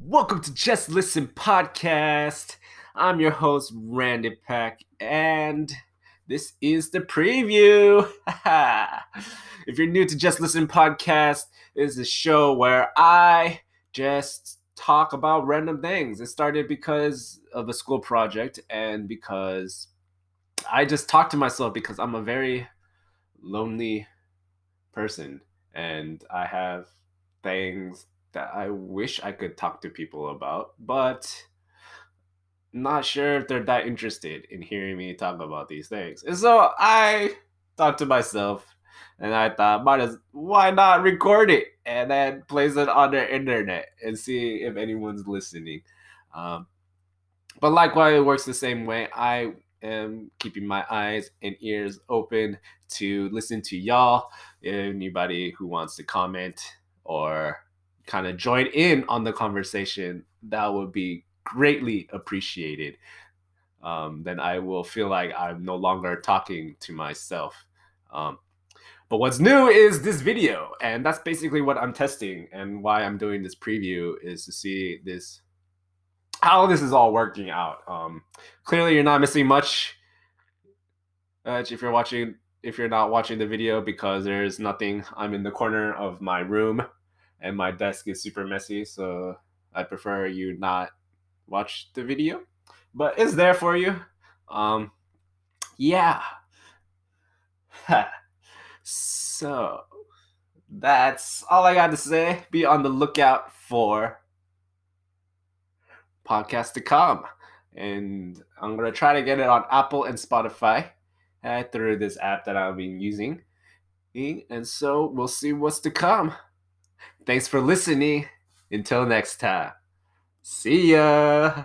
Welcome to Just Listen Podcast. I'm your host, Randy Peck, and this is the preview. if you're new to Just Listen Podcast, is a show where I just talk about random things. It started because of a school project and because I just talk to myself because I'm a very lonely person and I have things that I wish I could talk to people about, but not sure if they're that interested in hearing me talk about these things. And so I thought to myself, and I thought, might as why not record it and then place it on the internet and see if anyone's listening. Um, but likewise, it works the same way. I am keeping my eyes and ears open to listen to y'all. Anybody who wants to comment or kind of join in on the conversation, that would be greatly appreciated. Um, then I will feel like I'm no longer talking to myself. Um, but what's new is this video, and that's basically what I'm testing, and why I'm doing this preview is to see this how this is all working out. Um, clearly, you're not missing much uh, if you're watching if you're not watching the video because there's nothing. I'm in the corner of my room and my desk is super messy, so I prefer you not watch the video. But it's there for you. Um yeah. so that's all I got to say. Be on the lookout for podcast to come. And I'm gonna try to get it on Apple and Spotify uh, through this app that I've been using. And so we'll see what's to come. Thanks for listening. Until next time. See ya.